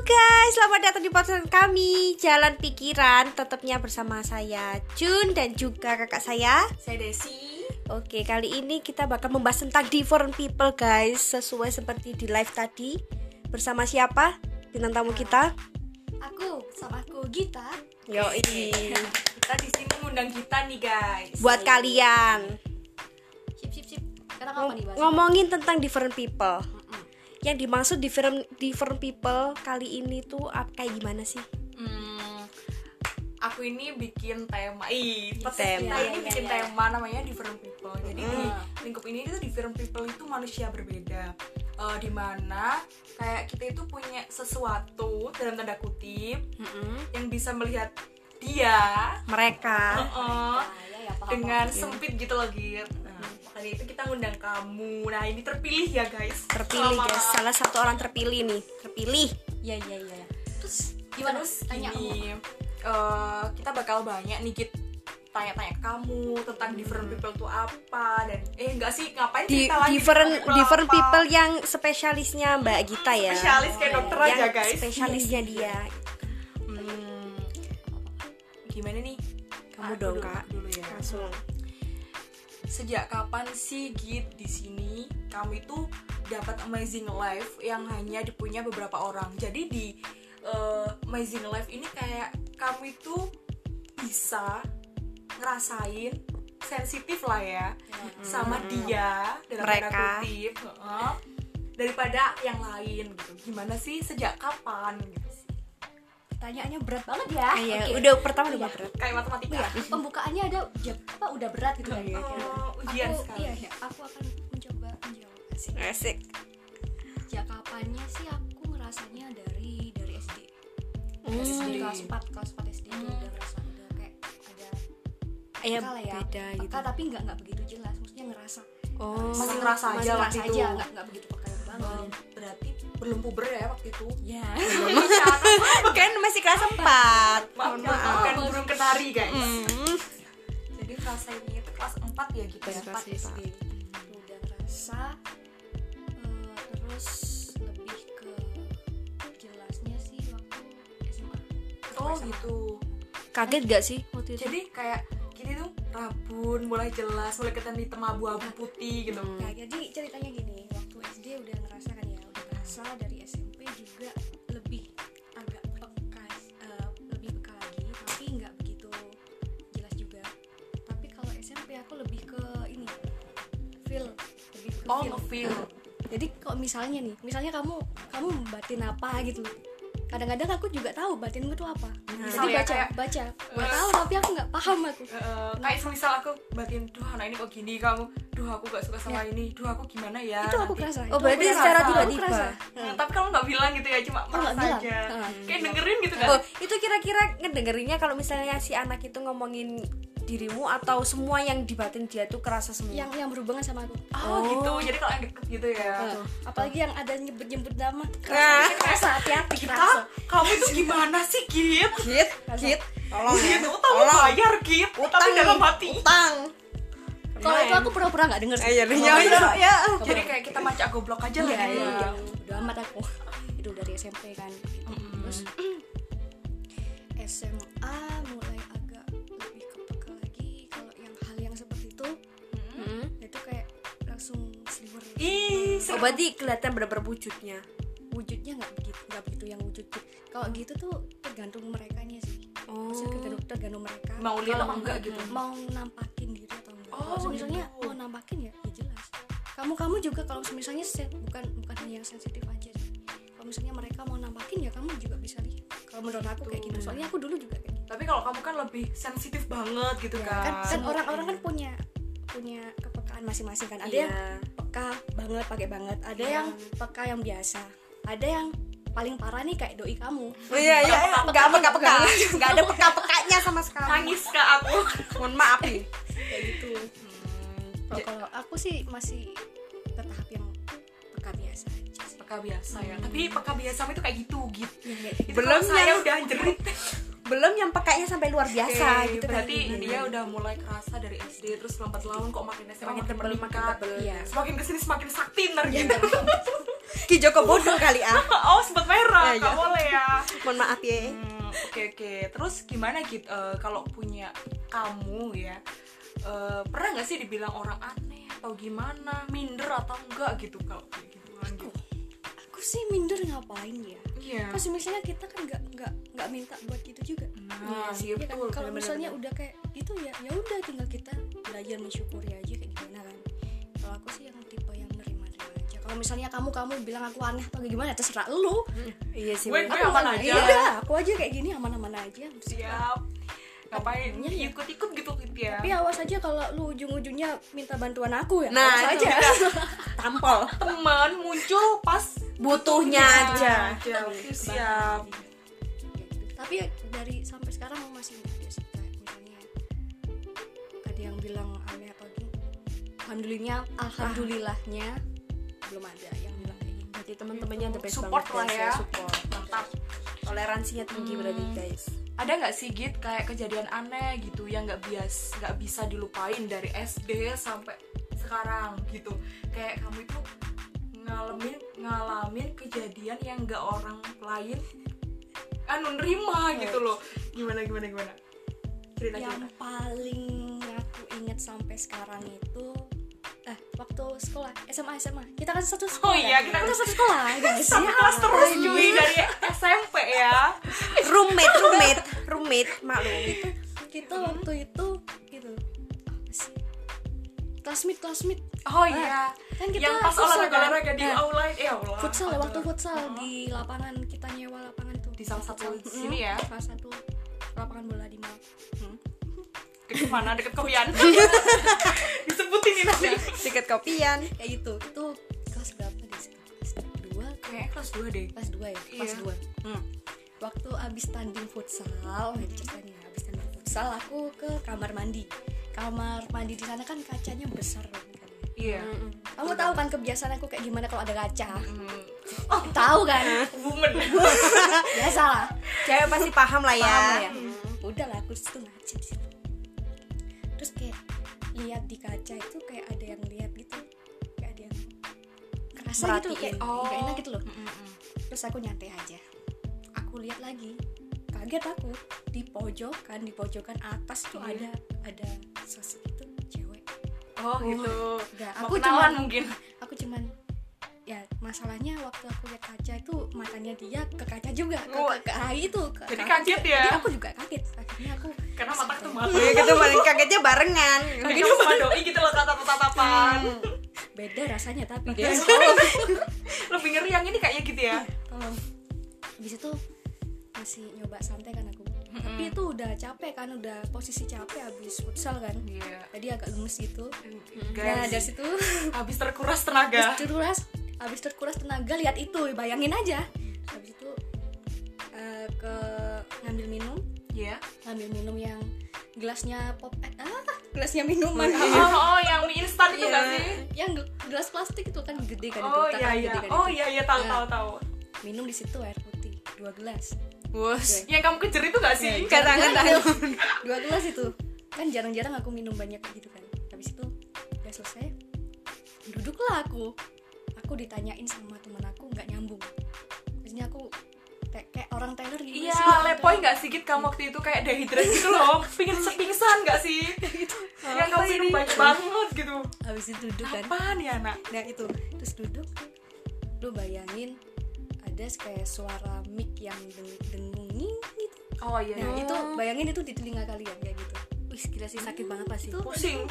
guys, selamat datang di podcast kami Jalan Pikiran Tetapnya bersama saya Jun dan juga kakak saya Saya Desi. Oke, kali ini kita bakal membahas tentang different people guys Sesuai seperti di live tadi Bersama siapa? Bintang tamu kita Aku sama aku Gita. Yoi Kita di sini mengundang kita nih guys. Buat kalian Sip sip sip. Sekarang apa nih bahas? Ngomongin tentang different people Yang dimaksud different, different people kali ini tuh ap- kayak gimana sih? Hmm, aku ini bikin tema. Ih, Tema. tema. ini Iya, bikin iya. tema namanya different people. Jadi di lingkup ini itu different people itu manusia berbeda. Eh, di mana kayak kita itu punya sesuatu dalam tanda kutip yang bisa melihat dia Mereka eh, ya, ya, paham, dengan paham. sempit gitu loh Gir. Makanya itu kita ngundang kamu. Nah, ini terpilih ya guys. terpilih Selamat. guys Salah satu orang terpilih nih Terpilih Iya iya iya. Terus gimana? Terus Tanya kamu. gini, eh, kita bakal banyak nih Git tanya-tanya ke kamu tentang different people tuh apa dan eh enggak sih ngapain di different people different apa? people yang spesialisnya Mbak Gita ya. spesialis kayak dokter yang aja guys spesialisnya dia. Hmm, gimana nih Kamu Aku dong, dulu, Kak. dulu ya Langsung. Sejak kapan sih Git di sini? Kamu itu dapat amazing life yang hanya dipunya beberapa orang. Jadi di eh, amazing life ini kayak kamu itu bisa ngerasain sensitif lah ya sama dia dalam Mereka. kutip heeh, daripada yang lain gitu. Gimana sih sejak kapan gitu Pertanyaannya berat banget ya. Iya, Oke. udah pertama udah Iya. berat. kayak matematika Iya, pembukaannya ada jam apa udah berat gitu kan. Oh, ujian aku, sekali. iya, iya, aku akan mencoba menjawab sih. Asik. Sejak kapannya sih aku ngerasanya dari dari SD. Hmm. SD kelas 4, kelas 4 SD itu udah ngerasa udah kayak ada Iya, lah ya. beda gitu. Peka tapi nggak nggak begitu jelas, maksudnya ngerasa. Oh. Masih ngerasa aja Masih waktu ngerasa itu. aja, nggak nggak begitu peka banget. Oh, belum puber ya waktu itu Ya. kan masih kelas 4. maaf ya, maaf. bukan burung kenari guys Hmm. jadi ngerasainnya itu kelas 4 ya gitu ya Kelas 4 SD udah ngerasa eh, terus lebih ke jelasnya sih waktu SMA oh gitu Kaget gak sih waktu itu? jadi kayak gini tuh rabun mulai jelas mulai kelihatan hitam abu-abu putih gitu Hmm. Nah, jadi ceritanya gini waktu SD udah ngerasa kan ngerasa dari SMP juga lebih agak peka eh, lebih peka lagi tapi nggak begitu jelas juga. Tapi kalau SMP aku lebih ke ini feel lebih ke oh feel. jadi kok misalnya nih misalnya kamu kamu batin apa gitu. Kadang-kadang aku juga tahu batinmu tuh apa. Misal jadi ya, baca kayak- baca. Gue tahu tapi aku nggak paham aku. Eh, kayak semisal aku batin duh anak ini kok gini kamu duh aku gak suka sama ini duh aku gimana ya itu aku nanti." kerasa Oh, berarti secara kerasa. Tiba-tiba. kerasa. Hmm, tapi kamu nggak bilang gitu ya cuma merasa aja Hmm. kayak dengerin gitu kan Oh, itu kira-kira ngedengerinnya kalau misalnya si anak itu ngomongin dirimu atau semua yang dibatin dia tuh kerasa semua? yang yang berhubungan sama aku oh, gitu jadi kalau yang deket gitu ya Nah, apalagi yang ada nyebut-nyebut nama Nah. kerasa hati-hati Kita, kerasa kamu itu gimana sih Git? Git, Git, tolong ya. Git, utang bayar Git Tapi dalam hati utang. Kalau itu aku pura-pura nggak denger sih Eh, ya, Kalau ya. Jadi kayak kita macak goblok aja lah Iya, gitu iya, ya. iya. udah amat aku itu dari SMP kan gitu. terus SMA mulai agak lebih kepeka lagi kalau yang hal yang seperti itu Hmm. itu kayak langsung sliver Ih, Oh, berarti kelihatan bener-bener wujudnya. wujudnya nggak begitu nggak begitu yang wujud kalau gitu tuh tergantung mereka sih Oh. Maksudnya tergantung, tergantung mereka Mau lihat apa enggak gitu? mau nampakin kalau misalnya gitu. mau nampakin ya ya jelas kamu kamu juga kalau misalnya set bukan bukan hanya yang sensitif aja kalau misalnya mereka mau nampakin ya kamu juga bisa lihat kalau menurut aku kayak gitu soalnya aku dulu juga kayak gitu Tapi kalau kamu kan lebih sensitif banget gitu Ya, kan. kan orang-orang kan punya punya kepekaan masing-masing kan ada Iya. yang peka banget pakai banget ada Iya. yang peka yang biasa ada yang paling parah nih kayak doi kamu Oh iya iya, enggak peka-peka. Enggak ada peka-pekanya sama sekali. Nangis ke aku. Mohon maaf nih. Gitu kalau aku sih masih ke tahap yang peka biasa aja sih Peka biasa ya. Tapi peka biasa itu kayak gitu gitu. Ya, Itu Belum saya yang- udah jerit. Belum yang pekanya sampai luar biasa Oke, gitu berarti kan. dia udah mulai kerasa dari SD terus lambat laun kok makin SMA Makin makin tebel, makin meningkat. tebel. Iya. Semakin ke sini semakin sakti ntar gitu. Ki Joko bodoh kali ah oh sempat merah Ya, ya. boleh ya mohon maaf ya Hmm, oke oke terus gimana gitu eh, kalau punya kamu ya eh, pernah nggak sih dibilang orang aneh atau gimana? Minder atau enggak gitu kalau kayak gitu? Gitu aku sih minder ngapain ya? Iya. Pas misalnya kita kan nggak nggak nggak minta buat gitu juga. Nah Iya kan? betul. Kalau misalnya udah kayak gitu ya ya udah tinggal kita belajar mensyukuri aja kayak gimana kan. Kalau aku sih yang tipe yang nerima nerima aja. Kalau misalnya kamu kamu bilang aku aneh atau gimana terserah lu. Iya sih Gue- aman aja. Iya, aku aja kayak gini aman aman aja. Siap ngapain? Iya, iya. ikut-ikut gitu gitu ya? Tapi awas aja kalau lu ujung-ujungnya minta bantuan aku ya. Nah awas aja. tampol. Teman muncul pas butuhnya Iya, aja. Aja oke siap. tapi dari sampai sekarang masih ada sih kayak misalnya ada yang bilang aneh apa gitu alhamdulillahnya alhamdulillahnya belum ada yang bilang kayak gitu. Berarti teman-temannya the best Support banget lah guys, ya. support. Mantap. Toleransinya tinggi berarti guys ada nggak sih git kayak kejadian aneh gitu yang nggak bias nggak bisa dilupain dari SD sampai sekarang gitu? Kayak kamu itu ngalamin ngalamin kejadian yang nggak orang lain anu nerima gitu loh. Gimana gimana gimana? Cerita yang cerita. paling aku inget sampai sekarang itu eh waktu sekolah SMA SMA kita kan satu sekolah. Oh iya, kita kan satu sekolah guys. Sampai Ya. kelas terus cuy dari SMP ya. Roommate roommate roommate maklum. Itu kita waktu itu gitu. Classmate classmate. Oh iya. Kan kita yang pas olahraga kan? olahraga di Nah, aula eh aula futsal ya waktu futsal di lapangan kita nyewa lapangan tuh. Di salah satu sini ya? Salah satu lapangan bola di Mal deket mana deket kopian. Disebutin ini nanti. Tiket kopian. Kayak gitu itu kelas berapa di situ kelas dua? Kayak kelas 2 deh. Kelas dua ya? Kelas Iya. dua. Hmm. waktu abis tanding futsal nih ceritanya abis tanding futsal aku ke kamar mandi. Kamar mandi di sana kan kacanya besar kan iya. Kamu tahu kan kebiasaan aku kayak gimana kalau ada kaca? Hmm. tahu kan? Woman. Biasa lah. Cewek pasti paham lah ya, paham ya. Udah lah aku situ ngaca di lihat di kaca itu kayak ada yang lihat gitu. Kayak ada yang kerasa gitu Merhatiin. kayak Oh. nggak enak gitu loh. Terus aku nyantai aja. Aku lihat lagi. Kaget aku. Di pojokan di pojokan atas tuh Iya. ada ada sosok itu cewek. Oh gitu. Udah, Mau aku cuman mungkin. aku cuman ya masalahnya waktu aku lihat kaca itu matanya dia ke kaca juga ke, Oh. ke, ke AI itu ke, Jadi kaget ya? jadi aku juga kaget. Akhirnya aku karena mata ketemu mata Iya gitu paling kagetnya barengan. Kayak sama doi gitu. loh tatap tatapan beda rasanya tapi deh lebih ngeri yang ini kayaknya gitu ya. Tolong. Habis itu masih nyoba santai kan aku. Tapi itu udah capek kan udah posisi capek habis futsal kan. Iya. Jadi agak lemes gitu. Nah guys. dari situ habis terkuras tenaga. habis terkuras habis terkuras tenaga lihat itu bayangin aja habis itu eh, ke ngambil minum Iya. ngambil minum yang gelasnya pop eh, ah gelasnya minuman Oh, oh, yang mie instan itu Iya. nggak sih? yang gel- gelas plastik itu kan gede kan Oh itu iya iya. gede kan Oh iya iya tahu Nah. tahu tahu. minum di situ air putih dua gelas Wus. Yang kamu kejar itu nggak sih? Kadang-kadang. dua gelas itu kan jarang-jarang aku minum banyak gitu kan habis itu udah selesai duduklah aku aku ditanyain sama teman aku nggak nyambung maksudnya aku kayak, orang Taylor gitu Iya, sih. lepoy nggak sih Git kamu waktu itu kayak dehidrasi gitu loh, pingin sepingsan nggak sih? Yang kamu minum banyak banget gitu. habis itu duduk kan Apaan ya anak? nah itu terus duduk lu bayangin ada kayak suara mic yang deng- dengungin gitu Oh iya. nah iya. itu bayangin itu di telinga kalian kayak gitu wih gila sih sakit banget pasti Pusing.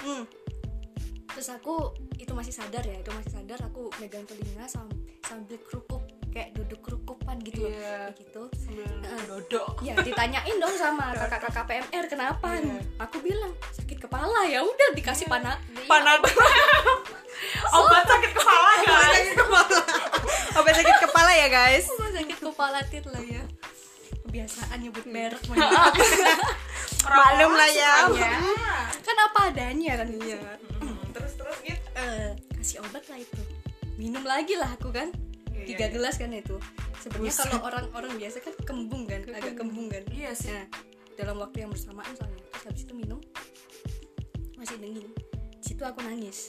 Terus aku masih sadar ya itu masih sadar aku megang telinga sam- sambil kerukuk kayak duduk kerukupan gitu loh Iya. kayak gitu Sambil dodok. ya ditanyain dong sama kakak-kakak PMR kenapa Iya. aku bilang sakit kepala ya udah dikasih panah Panad. Obat sakit kepala guys. sakit kepala obat sakit kepala ya guys Rumah sakit kepala tit lah ya kebiasaan nyebut merek Maklum lah ya. Sukanya. kan apa adanya kan iya Eh, kasih obat lah itu. Minum lagi lah aku kan. Iya, tiga iya. gelas kan itu. Sebenarnya kalau orang-orang biasa kan kembung kan agak kembung kan. Iya sih. nah dalam waktu yang bersamaan soalnya. Terus habis itu minum. Masih dingin. Di situ aku nangis.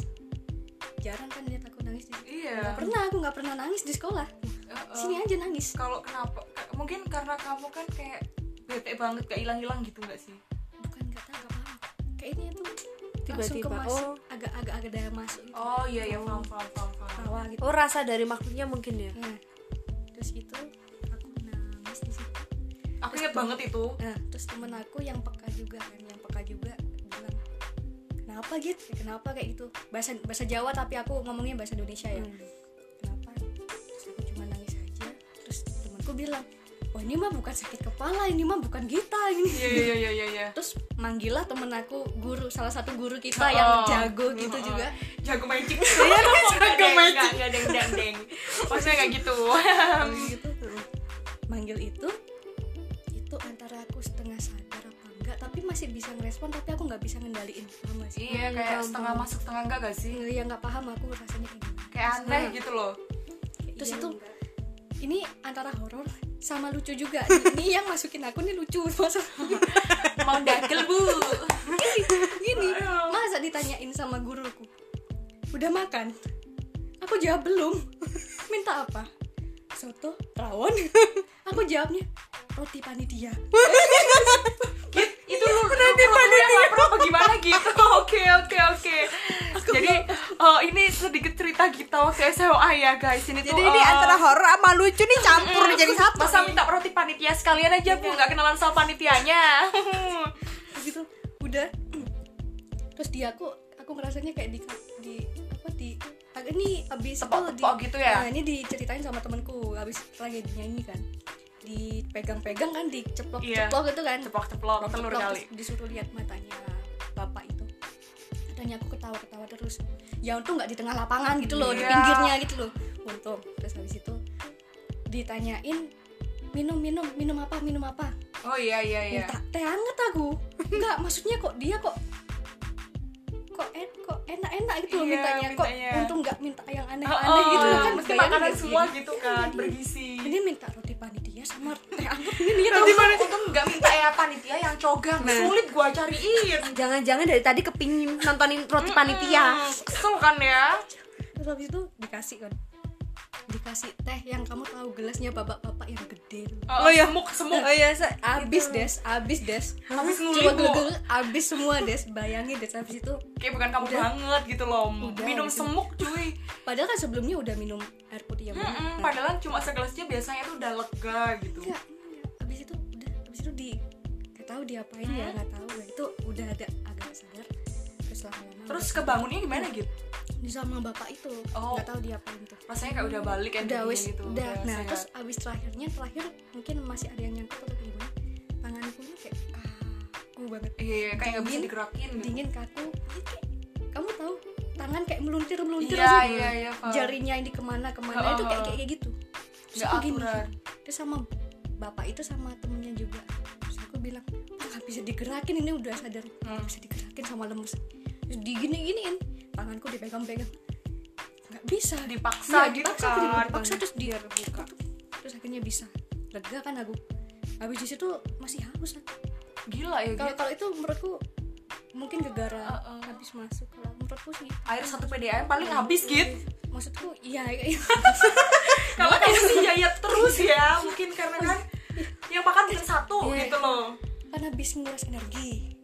Jarang kan lihat aku nangis di Iya. nggak pernah aku nggak pernah nangis di sekolah. Heeh. sini aja nangis. Kalau kenapa? Mungkin karena kamu kan kayak bete banget gak hilang-hilang gitu nggak sih? bukan nggak tahu nggak paham. Kayaknya tuh Tiba-tiba, oh. agak agak agak daya masuk gitu. Oh iya iya paham paham paham gitu Oh rasa dari makhluknya mungkin ya. nah terus itu aku nangis di situ Aku inget banget itu. nah terus temen aku yang peka juga kan yang peka juga bilang kenapa gitu kenapa kayak gitu bahasa bahasa Jawa tapi aku ngomongnya bahasa Indonesia ya Hmm. kenapa terus aku cuma nangis aja terus temanku bilang oh ini mah bukan sakit kepala ini mah bukan kita ini Iya iya iya iya iya. terus manggil lah temen aku guru salah satu guru kita Oh. yang jago gitu Oh. juga Jago magic. Iya jago magic. Enggak deng deng deng. Maksudnya kayak gitu. gitu manggil itu itu antara aku setengah sadar apa enggak tapi masih bisa ngerespon tapi aku nggak bisa ngendaliin paham nggak sih Iya kayak setengah masuk setengah enggak gak sih? ya nggak paham aku rasanya Kayak aneh gitu loh. terus Iya, itu ini antara horor sama lucu juga. Ini yang masukin aku nih lucu. Masuk Mau dagel bu. gini masa ditanyain sama guruku? Udah makan? Aku jawab belum. Minta apa? Soto rawon. Aku jawabnya roti panitia. Git, itu lu nanti panitia. pro apa gimana gitu. Oke oke oke. Jadi eh, ini sedikit cerita kita waktu SMA ya guys. Ini tuh Jadi ini eh, antara horor sama lucu nih campur nih jadi satu. masa minta roti panitia sekalian aja bu? Nggak kenalan sama panitianya. Gitu udah. Terus dia aku aku ngerasanya kayak di di apa di agak ini abis itu Tepok-tepok di- gitu ya? nah, ini diceritain sama temanku abis lagi nyanyi kan dipegang-pegang kan diceplok Iya. gitu kan. Ceplok ceplok telur Ceplok, kali. disuruh lihat matanya bapak itu. Katanya aku ketawa-ketawa terus. Ya untung nggak di tengah lapangan gitu loh di Iya. pinggirnya gitu loh. Untung. Terus habis itu ditanyain minum minum minum apa minum apa? Oh iya iya iya. Minta teh hangat aku. Enggak maksudnya kok dia kok kok en kok enak-enak gitu loh Iya, mintanya. Kok mintanya. untung nggak minta yang Oh, aneh-aneh gitu loh kan mesti makanan semua gitu kan bergizi. Ini minta roti panitia sama teh hangat ini gitu Roti panitia untung nggak minta ya panitia yang cogang. Sulit gua cariin. Jangan-jangan dari tadi kepingin nontonin roti panitia. Kesel kan ya? Terus habis itu dikasih kan dikasih teh yang kamu tahu gelasnya bapak-bapak yang gede tuh. oh iya. semuk semuk. Oh iya, sa- abis des. Abis des. Bu geger abis semua des. Bayangin des habis itu kayak bukan kamu banget gitu loh. Udah, minum gitu. semuk cuy. Padahal kan sebelumnya udah minum air putih yang banyak. Mm-mm, Nah, padahal cuma segelasnya biasanya tuh udah lega gitu. Enggak enggak. abis itu udah abis itu di nggak tahu diapain ya nggak tahu. Ya itu udah ada agak sadar. Terus lama-lama terus udah- kebangunnya gimana gitu sama bapak itu. Oh. nggak tahu diapain tuh rasanya kayak udah balik udah wis gitu. udah. Nah sehat. terus abis terakhirnya terakhir mungkin masih ada yang nyangkut atau gimana tanganku kayak kaku banget. Iya iya, kayak nggak bisa digerakin. gitu dingin kaku kamu tahu tangan kayak meluntir meluntir iya sih iya iya jarinya ini ke mana ke mana Oh, itu kayak kayak, kayak gitu. Terus aku gini. terus sama bapak itu sama temennya juga. Terus aku bilang "Ah, nggak bisa digerakin ini udah sadar. Nggak Hmm. bisa digerakin sama lemes terus digini giniin tanganku dipegang-pegang. Nggak bisa. Dipaksa Iya, gitu dipaksa, kan. dipaksa terus dia buka. Terus akhirnya bisa. Lega kan aku? Habis di situ masih haus. Kan gila ya kalau gitu kalau itu menurutku mungkin gegara Uh-uh. habis masuk. Kalau menurutku sih air satu PDAM paling habis gitu maksudku iya kalau kamu sih jayat terus ya mungkin karena kan yang makan cuma satu Iya. gitu loh. Kan habis nguras energi.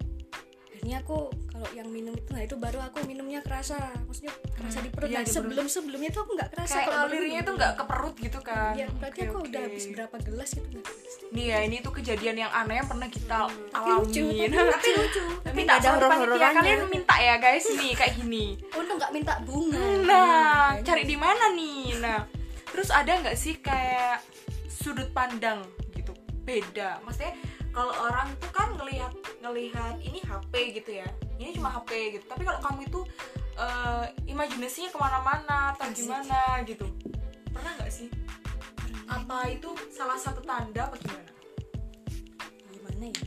Akhirnya aku kalau yang minum itu nah itu baru aku minumnya kerasa. Maksudnya kerasa di perut. Iya, nah, sebelum sebelumnya tuh aku nggak kerasa kayak ngalirnya minum. itu nggak ke perut gitu kan. Ya berarti Oke, aku oke. udah habis berapa gelas gitu nggak nih ya ini tuh kejadian yang aneh yang pernah kita tapi lucu tapi lucu. Tapi minta ada sama panitia kalian minta ya guys nih kayak gini. Untung nggak minta bunga. Nah cari di mana nih? Nah terus ada nggak sih kayak sudut pandang gitu? Beda. Maksudnya kalau orang itu kan ngelihat ngelihat ini HP gitu ya ini cuma HP gitu. Tapi kalau kamu itu eh, imajinasinya ke mana-mana atau gimana gitu. Pernah nggak sih? Apa itu salah satu tanda apa gimana? Gimana ya?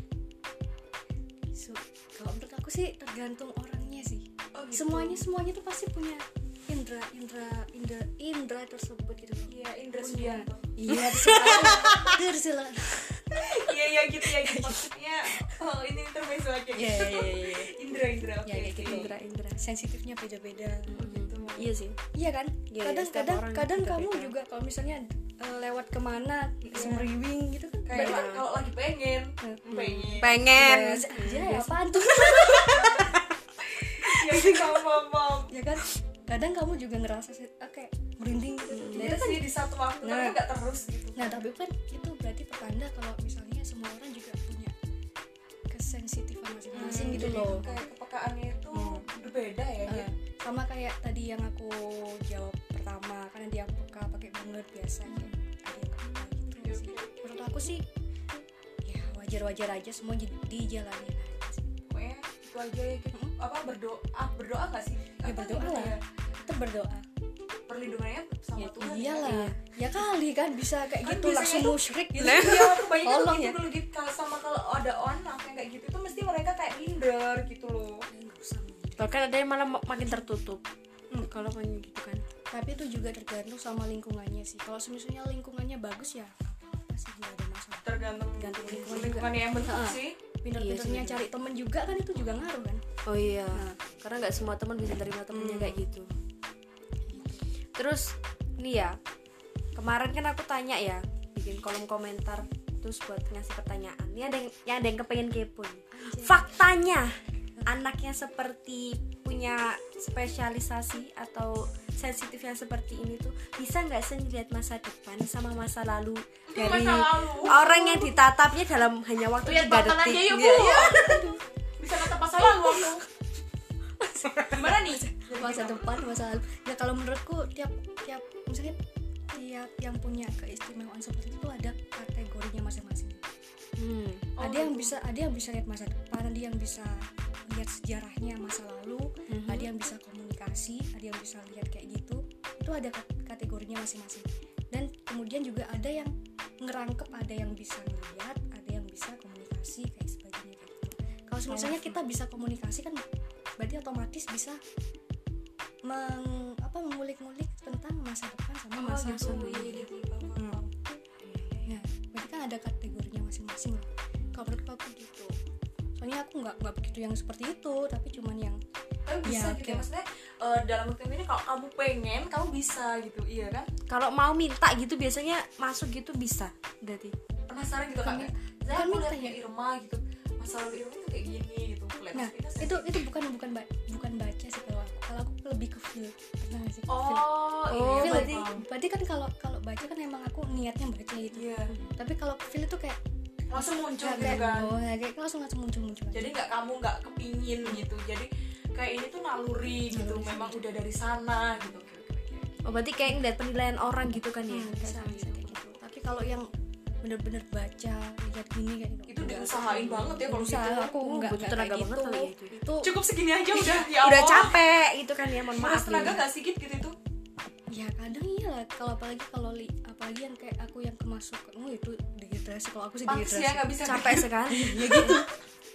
So, kalau menurut aku sih tergantung orangnya sih. Oh, semuanya semuanya tuh pasti punya indra indra indra indra tersebut gitu iya Indra Sudianto iya terserah. Terserah iya iya gitu ya gitu. Maksudnya oh ini intermezzo aja Iya, iya, iya, iya. Indra Indra oke ya kayak gitu. Oke. indra indra. Sensitifnya beda beda Oh, gitu. Iya sih. Iya kan? Iya, iya, kadang setiap kadang orang kadang beda-beda. kamu juga kalau misalnya eh, lewat ke mana semeriwing gitu kan kayak berarti kan kalau lagi pengen Hmm. pengen. Pengen. Aja ya apaan tuh? Ya sih paham ya kan? Kadang kamu juga ngerasa sih ah, kayak merinding. Gitu nah, Iya itu kan sih di satu waktu tapi Nah. nggak terus gitu. Nah tapi kan itu berarti pertanda kalau misalnya semua orang juga punya kesensitifan masing-masing gitu Jadi loh kayak kepekaannya itu berbeda ya Eh, gitu. sama kayak tadi yang aku jawab pertama karena dia peka pakai banget biasa kayak ada yang peka gitu sih. iya. menurut aku sih ya wajar-wajar aja semua jadi dijalanin aja sih. pokoknya itu aja ya gitu apa berdoa berdoa nggak sih ya Apa berdoa gitu lah ya? tetap berdoa perlindungannya sama ya Tuhan iyalah. ya. ya kali kan bisa kayak Kan gitu langsung tuh- musyrik. gitu. Iya, kebanyakan Tolong gitu ya. kalau gitu kalau sama kalau ada anak yang kayak gitu itu mesti mereka kayak minder gitu loh. Ya, bahkan ada yang malah mak- makin tertutup. Kalau pengen gitu kan. Tapi itu juga tergantung sama lingkungannya sih. Kalau misalnya lingkungannya bagus ya apa sih nggak ada masalah. Tergantung Tergantung lingkungan juga. lingkungannya yang bentuk Ha-ha. sih. pinter-pinternya cari temen juga kan itu juga ngaruh kan. Oh iya. Karena nggak semua teman bisa terima temennya kayak gitu terus nih ya kemarin kan aku tanya ya bikin kolom komentar terus buat ngasih pertanyaan ini ada yang ya ada yang kepengen kepo faktanya anaknya seperti punya spesialisasi atau sensitif yang seperti ini tuh bisa nggak sih ngeliat masa depan sama masa lalu dari masa lalu. orang yang ditatapnya dalam hanya waktu tiga detik aja bu. Iya. Bisa kata masa lalu aku. Gimana nih? masa depan masa lalu. Ya kalau menurutku tiap tiap misalnya tiap yang punya keistimewaan seperti itu ada kategorinya masing-masing. Hmm. Oh, ada yang bisa ada yang bisa lihat masa depan ada yang bisa lihat sejarahnya masa lalu Mhm. ada yang bisa komunikasi ada yang bisa lihat kayak gitu. Itu ada kat- kategorinya masing-masing. Dan kemudian juga ada yang ngerangkep ada yang bisa melihat ada yang bisa komunikasi kayak sebagainya kayak gitu. Kalau misalnya kita bisa komunikasi kan berarti otomatis bisa meng, apa mengulik-ngulik tentang masa depan sama Oh, masa gitu. Iya, gitu. Paham. Nah, berarti kan ada kategorinya masing-masing. Kalau menurut aku gitu. Soalnya aku nggak nggak begitu yang seperti itu, tapi cuman yang Tapi bisa Ya, gitu ya maksudnya eh, dalam waktu ini kalau kamu pengen kamu bisa gitu iya kan kalau mau minta gitu biasanya masuk gitu bisa berarti penasaran gitu kan saya aku minta lihatnya Irma gitu masa lalu Irma tuh kayak gini Lihat nah kita itu itu bukan bukan ba- bukan baca sih kalau aku. Kalau aku lebih ke feel. Pernah nggak sih? Feel. oh Oh, iya Feel, berarti- berarti kan kalau kalau baca kan emang aku niatnya baca gitu. iya Tapi kalau feel itu kayak langsung muncul kayak, gitu kan oh, kayak langsung langsung muncul muncul. jadi nggak kamu nggak kepingin gitu jadi kayak ini tuh naluri gitu Naluri memang udah dari sana gitu oh berarti kayak ngeliat penilaian orang gitu kan ya Hmm, bisa bisa kayak gitu. Tapi kalau yang bener-bener baca lihat gini kayak gitu. Itu diusahain banget ya kalau Usaha gitu. aku nggak butuh nggak tenaga kayak banget gitu. kali ya itu ya. Itu cukup segini aja udah ya udah capek itu kan ya mohon maaf tenaga nih. gak sedikit gitu itu ya kadang iya lah kalau apalagi kalau li, apalagi yang kayak aku yang kemasukan oh itu dehidrasi kalau aku sih dehidrasi ya nggak bisa capek sekali ya gitu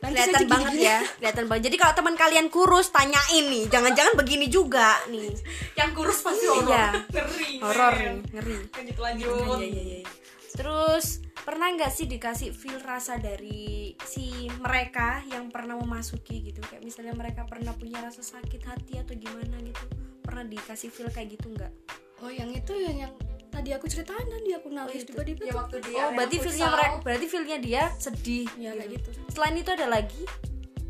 kelihatan banget gini-gini. ya kelihatan banget jadi kalau teman kalian kurus tanyain nih jangan-jangan begini juga nih yang kurus pasti horor Iya. ngeri horor men. nih ngeri lanjut lanjut iya. Terus pernah nggak sih dikasih feel rasa dari si mereka yang pernah memasuki gitu? Kayak misalnya mereka pernah punya rasa sakit hati atau gimana gitu? Pernah dikasih feel kayak gitu nggak? oh yang itu yang yang tadi aku ceritain tadi aku nangis itu. tiba-tiba ya waktu dia Oh berarti feelnya mereka berarti feelnya dia sedih. ya kayak gitu. Selain itu ada lagi?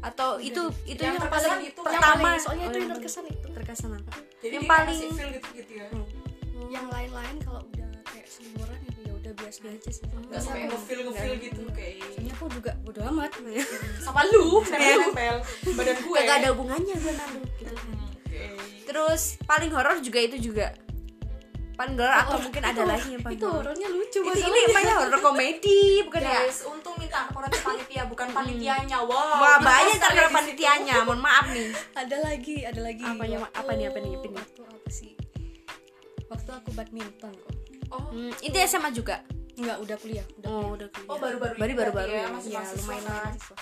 Atau itu itu Yang yang, paling itu, pertama? Yang soalnya Oh, itu yang paling terkesan itu. terkesan jadi yang dia paling feel gitu gitu ya? Yang lain-lain kalau udah kayak seliburan itu ya udah biasa aja sih nggak sampai ngefeel ngefeel gitu kayak soalnya aku juga bodo amat sama lu sama lu nempel badan gue Gak ada hubungannya gue gitu. Hmm, oke. Terus paling horor juga itu juga paling horor atau mungkin ada Itu- lagi yang paling itu horor. horornya lucu Ini, masalahnya. ini namanya horor komedi bukan ya? untung minta koreksi panitia bukan panitianya wow Wah banyak karena panitianya, mohon maaf nih. ada lagi ada lagi apa nih, apa nih, apa nih? waktu apa sih waktu aku badminton kok. Oh Hmm, itu SMA juga. Enggak, udah kuliah udah Oh, kuliah. udah kuliah. Oh, baru-baru baru ini baru berarti baru ya, masih Ya, mahasiswa lumayan kan? mahasiswa.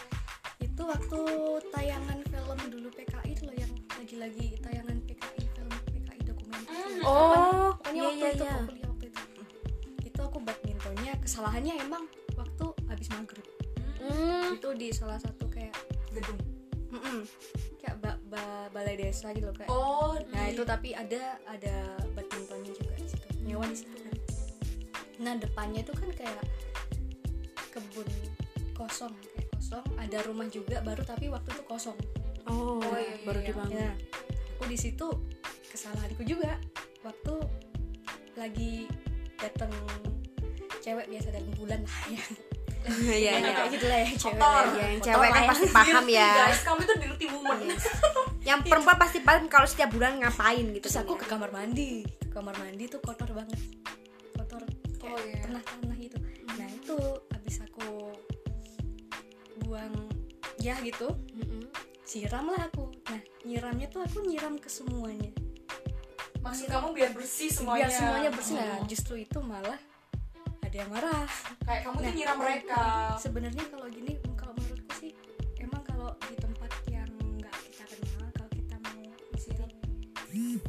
itu waktu tayangan film dulu PKI itu loh yang lagi-lagi tayangan PKI film PKI dokumenter Oh, pokoknya iya waktu iya itu iya. aku kuliah waktu itu itu aku badmintonnya kesalahannya emang waktu habis maghrib Hmm. itu di salah satu kayak gedung mm-mm, kayak ba- ba- balai desa gitu loh kayak oh nah di- itu tapi ada ada badmintonnya juga di situ nyewa di situ kan nah depannya itu kan kayak kebun kosong kayak kosong. Ada rumah juga baru tapi waktu itu kosong. Oh, Oh, iya, iya, baru iya. dibangun. Ya aku di situ kesalahanku juga. Waktu lagi datang cewek biasa dalam bulan lah ya. Iya Ya, iya. kayak gitu lah ya cewek Kotor. Ya, yang cewek kan ya. pasti paham ya. Guys kamu tuh dirty woman. Yang perempuan pasti paham kalau setiap bulan ngapain gitu terus kan aku ya. ke kamar mandi. Ke kamar mandi tuh kotor banget Oh, iya. tanah-tanah gitu. Nah itu habis aku buang ya gitu Mm-mm. siram lah aku. Nah nyiramnya tuh aku nyiram ke semuanya. Maksud kamu biar bersih semuanya biar semuanya? bersih. Nah Oh. justru itu malah ada yang marah. Kayak kamu tuh Nah, nyiram mereka. sebenarnya kalau gini kalau menurutku sih emang kalau di tempat yang nggak kita kenal kalau kita mau siram.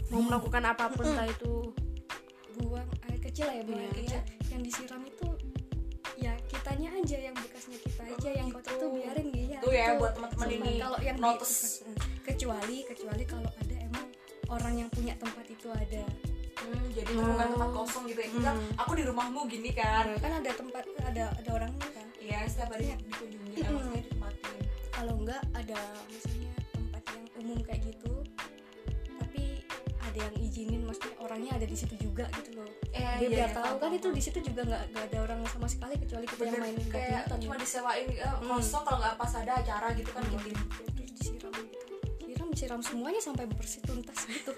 Mau melakukan apa pun entah itu kecil lah ya buang Iya. kecil. Yang disiram itu ya kitanya aja yang bekasnya kita aja Oh, yang gitu. kotor tuh biarin dia Tuh ya, buat teman-teman ini kalau yang notice. kecuali kecuali kalau ada emang orang yang punya tempat itu ada. Hmm, jadi itu bukan tempat kosong gitu ya. Misal, aku di rumahmu gini kan. Kan ada tempat ada ada orangnya kan. Iya, setiap hari dikunjungi. Kan, Mm. maksudnya ditempatin kalau enggak ada misalnya tempat yang umum kayak gitu ada yang izinin maksudnya orangnya ada di situ juga gitu loh. Eh, dia iya, biar iya, tahu kan itu di situ juga nggak nggak ada orang sama sekali kecuali kita yang main kayak badminton cuma ya. disewain eh, kosong kalau nggak pas ada acara gitu kan gitu terus disiram gitu. Siram siram semuanya sampai bersih tuntas gitu.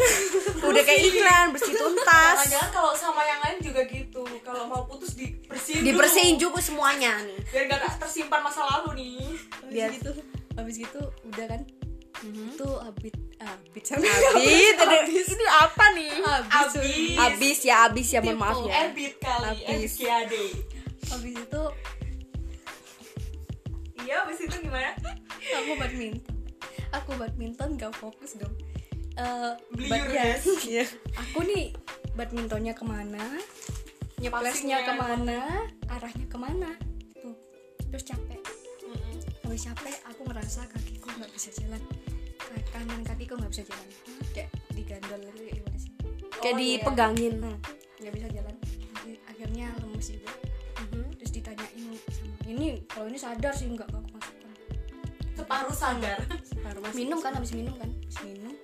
Udah kayak iklan bersih tuntas. Jangan-jangan kalau sama yang lain juga gitu. Kalau mau putus dibersihin dulu. dibersihin juga semuanya nih. Biar nggak tersimpan masa lalu nih. Habis Biar- gitu habis gitu udah kan Mhm. itu abit abit sampai Abis, ada- ini apa nih? abis Abis. Abis ya, abis ya, mohon maaf ya. Erbit kali Habis. Habis itu iya abis itu gimana? Aku badminton. Aku badminton gak fokus dong. Eh, Beliur, bad- ya. Iya. aku nih badmintonnya ke mana nyeplesnya ke mana arahnya ke mana? Tuh terus capek. Habis capek aku ngerasa kakiku nggak bisa jalan Ka- kanan kakiku nggak bisa jalan kayak digandol gitu ya gimana sih Kayak Oh, iya. dipegangin. Hmm, nggak bisa jalan Akhir- akhirnya lemes juga Mhm. terus ditanyain sama ini kalau ini sadar sih nggak aku masukkan separuh sadar Baru masuk. minum kan habis minum kan habis minum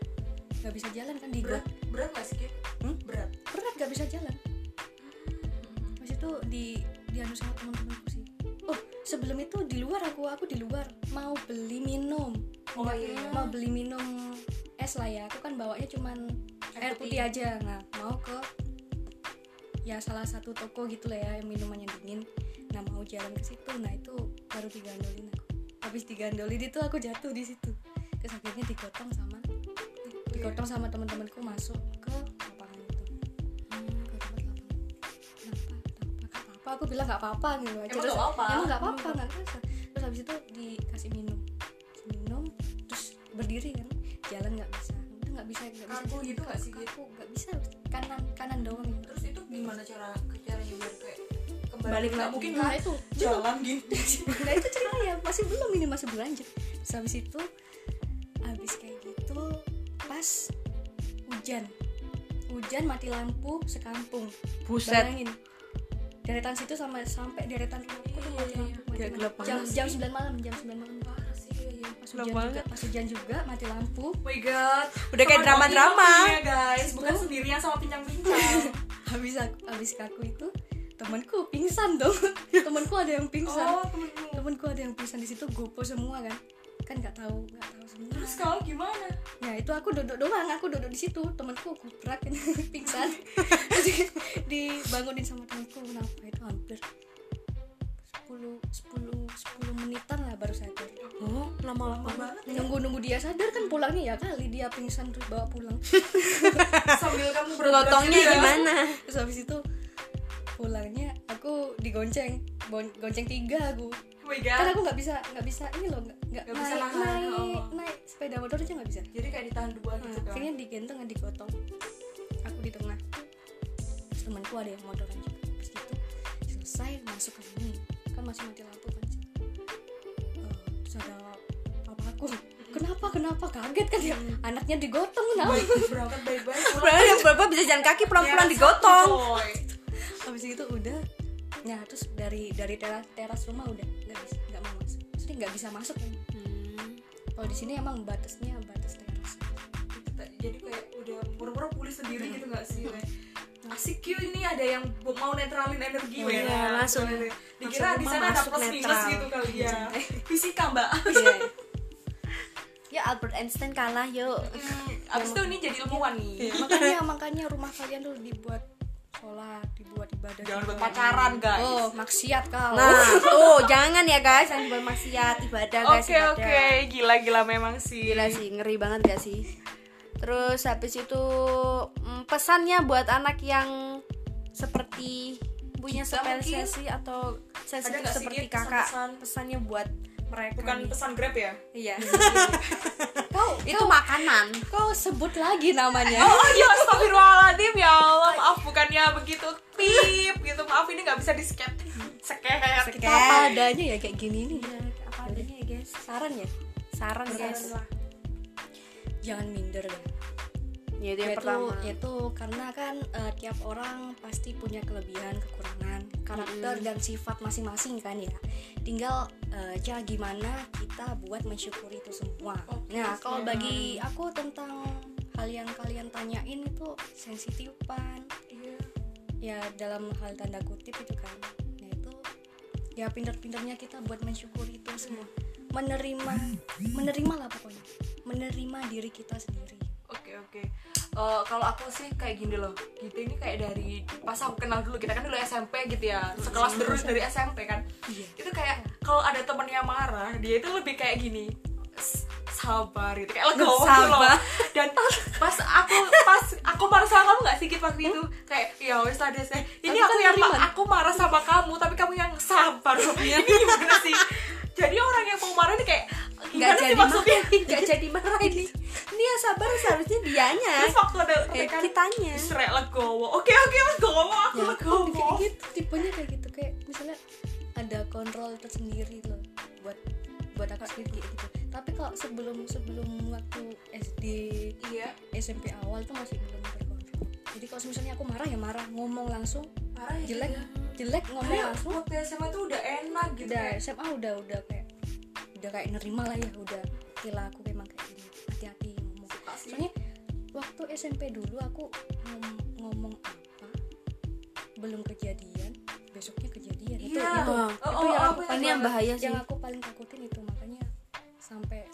nggak bisa jalan kan di berat berat nggak sih? Hmm? berat berat nggak bisa jalan habis itu di dianu sama teman-temanku sih oh sebelum itu di luar aku aku di luar mau beli minum Oh, Nggak- iya. mau beli minum es lah ya. Aku kan bawanya cuman air Air putih. putih. aja. Nah mau ke ya salah satu toko gitu lah ya yang minumannya dingin. Nah mau jalan ke situ. Nah itu baru digandolin aku. Habis digandolin itu aku jatuh di situ. Terus akhirnya digotong sama digotong sama teman-temanku masuk ke lapangan itu. Ke tempat lapangan. Kenapa kenapa nggak apa aku bilang nggak apa-apa gitu aja. Emang nggak apa-apa? emang nggak apa-apa nggak terus habis itu dikasih minum berdiri kan? Jalan nggak bisa. Udah nggak bisa nggak bisa Kaku jalan. gitu nggak sih, kaku nggak bisa. Kanan kanan doang. Gitu terus itu gimana cara caranya biar kayak kembali Balik nggak mungkin nah kan? itu. Jalan gini nah itu cerita ya. Masih belum ini masih berlanjut. Terus habis itu habis kayak gitu pas hujan. Hujan mati lampu sekampung. Buset. bayangin. Deretan situ sama sampai deretan rumahku tuh mati lampu mati Gila, lampu. gelap jam jam. 9 malam jam 9 malam pas hujan juga. pas hujan juga mati lampu. Oh my god. Udah kayak Sama drama-drama. kopi ya guys bukan sendirian sama pincang-pincang. Habis aku habis kaku itu temanku pingsan dong. Temanku ada yang pingsan. Oh temenmu temanku ada yang pingsan di situ gopo semua kan. Kan nggak tahu nggak tahu semua. Terus kau gimana? Ya itu aku duduk doang. Aku duduk di situ. Temanku kubrak pingsan. Dibangunin sama temanku kenapa itu hampir 10 10 10 menitan lah baru sadar. Oh, lama-lama banget nunggu nunggu dia sadar kan pulangnya ya kali dia pingsan terus bawa pulang. Sambil kamu Lotongnya gitu ya. gimana? terus habis itu pulangnya aku digonceng Bon- gonceng tiga aku. Oh kan aku nggak bisa nggak bisa ini loh nggak Nggak bisa naik naik oh. naik. Sepeda motor aja nggak bisa. Jadi kayak ditahan dua gitu Nah, kan? akhirnya digendong dan digotong. Aku di tengah. Terus temanku ada yang motoran juga. Terus gitu selesai masuk ke sini masih mati lampu kan Eh, terus ada papa aku kenapa kenapa? Kaget kan ya? Anaknya digotong kenapa berangkat baik-baik yang berapa bisa jalan kaki pulang-pulang Merah digotong. habis itu udah nah terus dari dari teras teras rumah udah nggak bisa nggak mau masuk. Maksudnya nggak bisa masuk kan Hmm. kalau di sini emang batasnya batas teras. Jadi kayak udah pura-pura pulih sendiri gitu gak sih? Asik Q ini ada yang mau netralin energi weh. Iya, langsung. dikira di sana ada plus minus gitu kali ya fisika mbak Iya. Ya Albert Einstein kalah yuk. Hmm, abis itu ini jadi ilmuwan nih makanya makanya rumah kalian tuh dibuat sholat dibuat ibadah jangan buat pacaran guys oh maksiat kau Nah, tuh jangan ya guys, jangan bermaksiat ibadah guys. Oke ibadah. oke, gila gila memang sih. Gila sih, ngeri banget gak sih? Terus habis itu mm, pesannya buat anak yang seperti punya Kita spesialisasi atau nggak sih, seperti kakak. pesan-pesan? Pesannya buat mereka. Bukan nih. pesan grab ya? Iya. kau itu makanan. kau sebut lagi namanya Oh iya, astagfirullahaladzim ya Allah Maaf bukannya begitu Pip gitu, maaf ini gak bisa di sket kita apa adanya ya kayak gini nih Iya, apa adanya ya guys. saran ya Saran guys. Jangan minder ya Ya, itu yang yaitu pertama. yaitu karena kan eh, tiap orang pasti punya kelebihan kekurangan karakter dan sifat masing-masing kan ya. Tinggal eh, cara gimana kita buat mensyukuri itu semua. Oke, nah kalau bagi aku tentang hal yang kalian tanyain itu sensitifan Iya. Ya dalam hal tanda kutip itu kan. Nah itu ya pinter-pinternya kita buat mensyukuri itu semua menerima menerima lah pokoknya. Menerima diri kita sendiri. Oke oke. Eh, Kalau aku sih kayak gini loh. Gitu ini kayak dari Pas aku kenal dulu Kita kan dulu SMP gitu ya. Sekelas terus dari SMP kan. Iya. Itu kayak Kalau ada temennya marah Dia itu lebih kayak gini. "S- sabar gitu. Kayak legowo gitu loh. Sabar. dan pas aku pas aku marah sama kamu nggak sedikit waktu itu? Kayak ya wes lah deh Seh. ini aku kan yang aku marah sama kamu tapi kamu yang sabar. Ini gimana sih jadi orang yang mau marah ini kayak Gak gimana sih jadi maksudnya? marahin, gak jadi marahin. Ini. Yang sabar seharusnya dianya. terus waktu ada Eh, kan kitanya. Shrek legowo oke oke legowo aku ya legowo kayak gitu tipenya kayak gitu. Kayak misalnya ada kontrol tersendiri loh buat buat aku sendiri gitu. Tapi kalau sebelum sebelum waktu SD iya. SMP awal tuh masih belum terkontrol. Jadi kalau misalnya aku marah ya marah. Ngomong langsung marah ya jelek iya. jelek ngomong Kayak langsung. waktu SMA tuh udah enak gitu udah kayak, SMA udah udah kayak udah kayak nerima lah ya udah gila aku memang kayak gini. Hati-hati ngomong. Soalnya waktu SMP dulu aku ngom- ngomong apa? Belum kejadian besoknya kejadian. Itu Iya. itu, Oh, itu oh, yang oh, aku bener Ini yang bahaya sih. yang aku paling takutin itu. Makanya sampai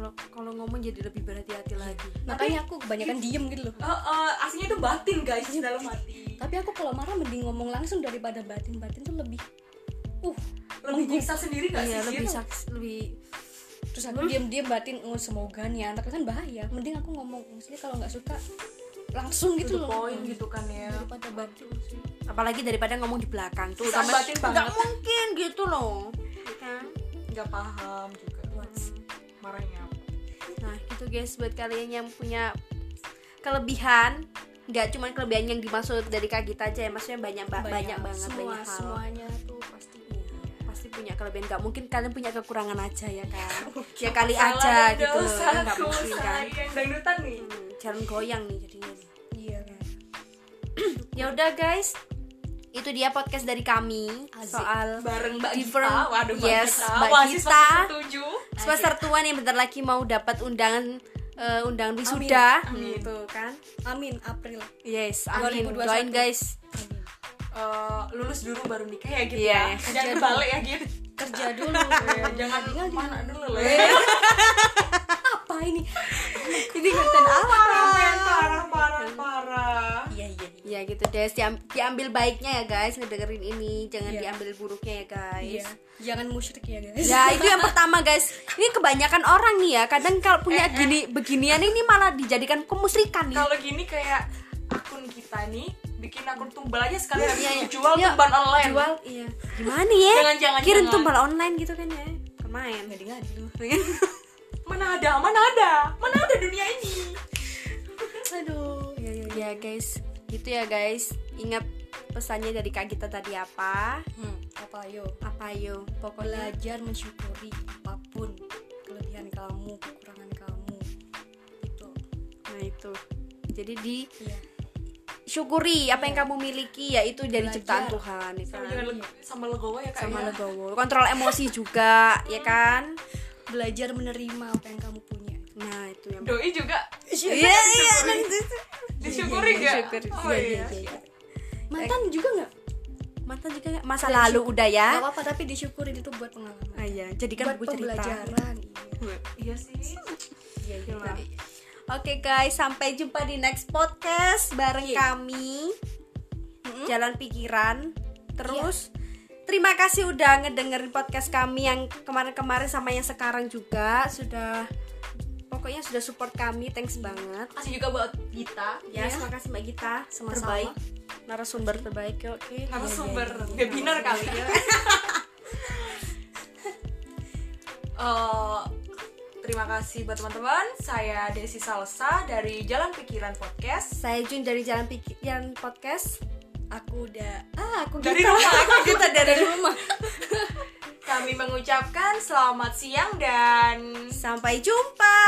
Kalau kalau ngomong jadi lebih berhati-hati lagi. makanya aku kebanyakan diem gitu loh. Eh, eh, aslinya itu batin guys dalam hati. Tapi aku kalau marah mending ngomong langsung daripada batin batin tuh lebih uh lebih nyiksa sendiri gak Iya, sih lebih Gitu? saks, lebih terus aku diem diem batin oh semoga nih anak kan bahaya. Mending aku ngomong maksudnya kalau nggak suka langsung gitu loh. point gitu kan ya. Daripada batin sih apalagi daripada ngomong di belakang tuh sama- batin nggak mungkin gitu loh. Ya kan? nggak paham juga marahnya. Nah itu guys buat kalian yang punya kelebihan nggak cuma kelebihan yang dimaksud dari kak Gita aja ya maksudnya banyak ba- banyak, banget semua banyak hal. semuanya tuh pasti punya. Pasti punya kelebihan. Nggak mungkin kalian punya kekurangan aja ya kan ya kali Salah aja gitu nggak mungkin kan? dangdutan nih. Hmm, jalan goyang nih jadinya iya kan ya udah guys itu dia podcast dari kami Asik. soal bareng mbak Different- Gita waduh mbak yes, Gita. Mbak Gita. semester tua nih bentar lagi mau dapat undangan eh, undangan wisuda. Gitu kan? Amin April. Yes amin. 2021. doain guys. Amin Eh, lulus dulu baru nikah ya gitu Iya. ya jangan kebalik ya gitu kerja dulu. Jangan tinggal di mana dulu lah apa ini. Ini konten apa parah parah parah parah. Iya iya iya. ya gitu deh diam- diambil baiknya ya guys. Ngedengerin ini. Jangan Iya. diambil buruknya ya guys. Iya. Jangan musyrik ya guys. Ya itu yang pertama guys. Ini kebanyakan orang nih ya. Kadang kalau punya Eh, eh. gini beginian ini malah dijadikan kemusrikan nih. Kalau gini kayak akun kita nih bikin akun tumbal aja sekali habis Iya, itu iya. jual Iya, tumbal online. Jual iya. Gimana ya? Jangan, jangan, Kirim jangan. tumbal online gitu kan ya. Main ngadi ngadi lu mana ada? Mana ada? Mana ada dunia ini? Aduh ya ya Ya guys. Gitu ya guys. Ingat pesannya dari Kak Gita tadi apa? Hmm. apa yo apa yo pokoknya belajar mensyukuri apa pun kelebihan kamu kekurangan kamu. Itu nah itu. Jadi di iya. syukuri apa yang kamu miliki yaitu dari Belajar. ciptaan Tuhan ya sama kan? sama legowo ya kak sama ya. legowo. Kontrol emosi juga ya kan belajar menerima apa yang kamu punya. Nah itu yang doi juga. Iya iya disyukuri nggak? Disyukuri. oh Iya, iya, iya, mantan juga nggak? mantan juga nggak? masa lalu udah ya? Nggak apa-apa tapi disyukurin itu buat pengalaman. Ah, iya. Jadikan buat buku cerita. pembelajaran iya. iya sih. Iya, iya. Oke guys, sampai jumpa di next podcast bareng kami. Jalan pikiran. Terus terima kasih udah ngedengerin podcast kami yang kemarin-kemarin sama yang sekarang juga sudah pokoknya sudah support kami. Thanks banget. kasih juga buat Gita Ya, terima kasih Mbak Gita, Sama-sama. terbaik. Narasumber terbaik, oke. narasumber Iya, iya, iya. webinar kali ya Eh, terima kasih buat teman-teman saya Desi Salsa dari Jalan Pikiran Podcast Saya Jun dari Jalan Pikiran Podcast. Aku udah ah aku dari rumah aku Kita dari rumah. kami mengucapkan selamat siang dan Sampai jumpa.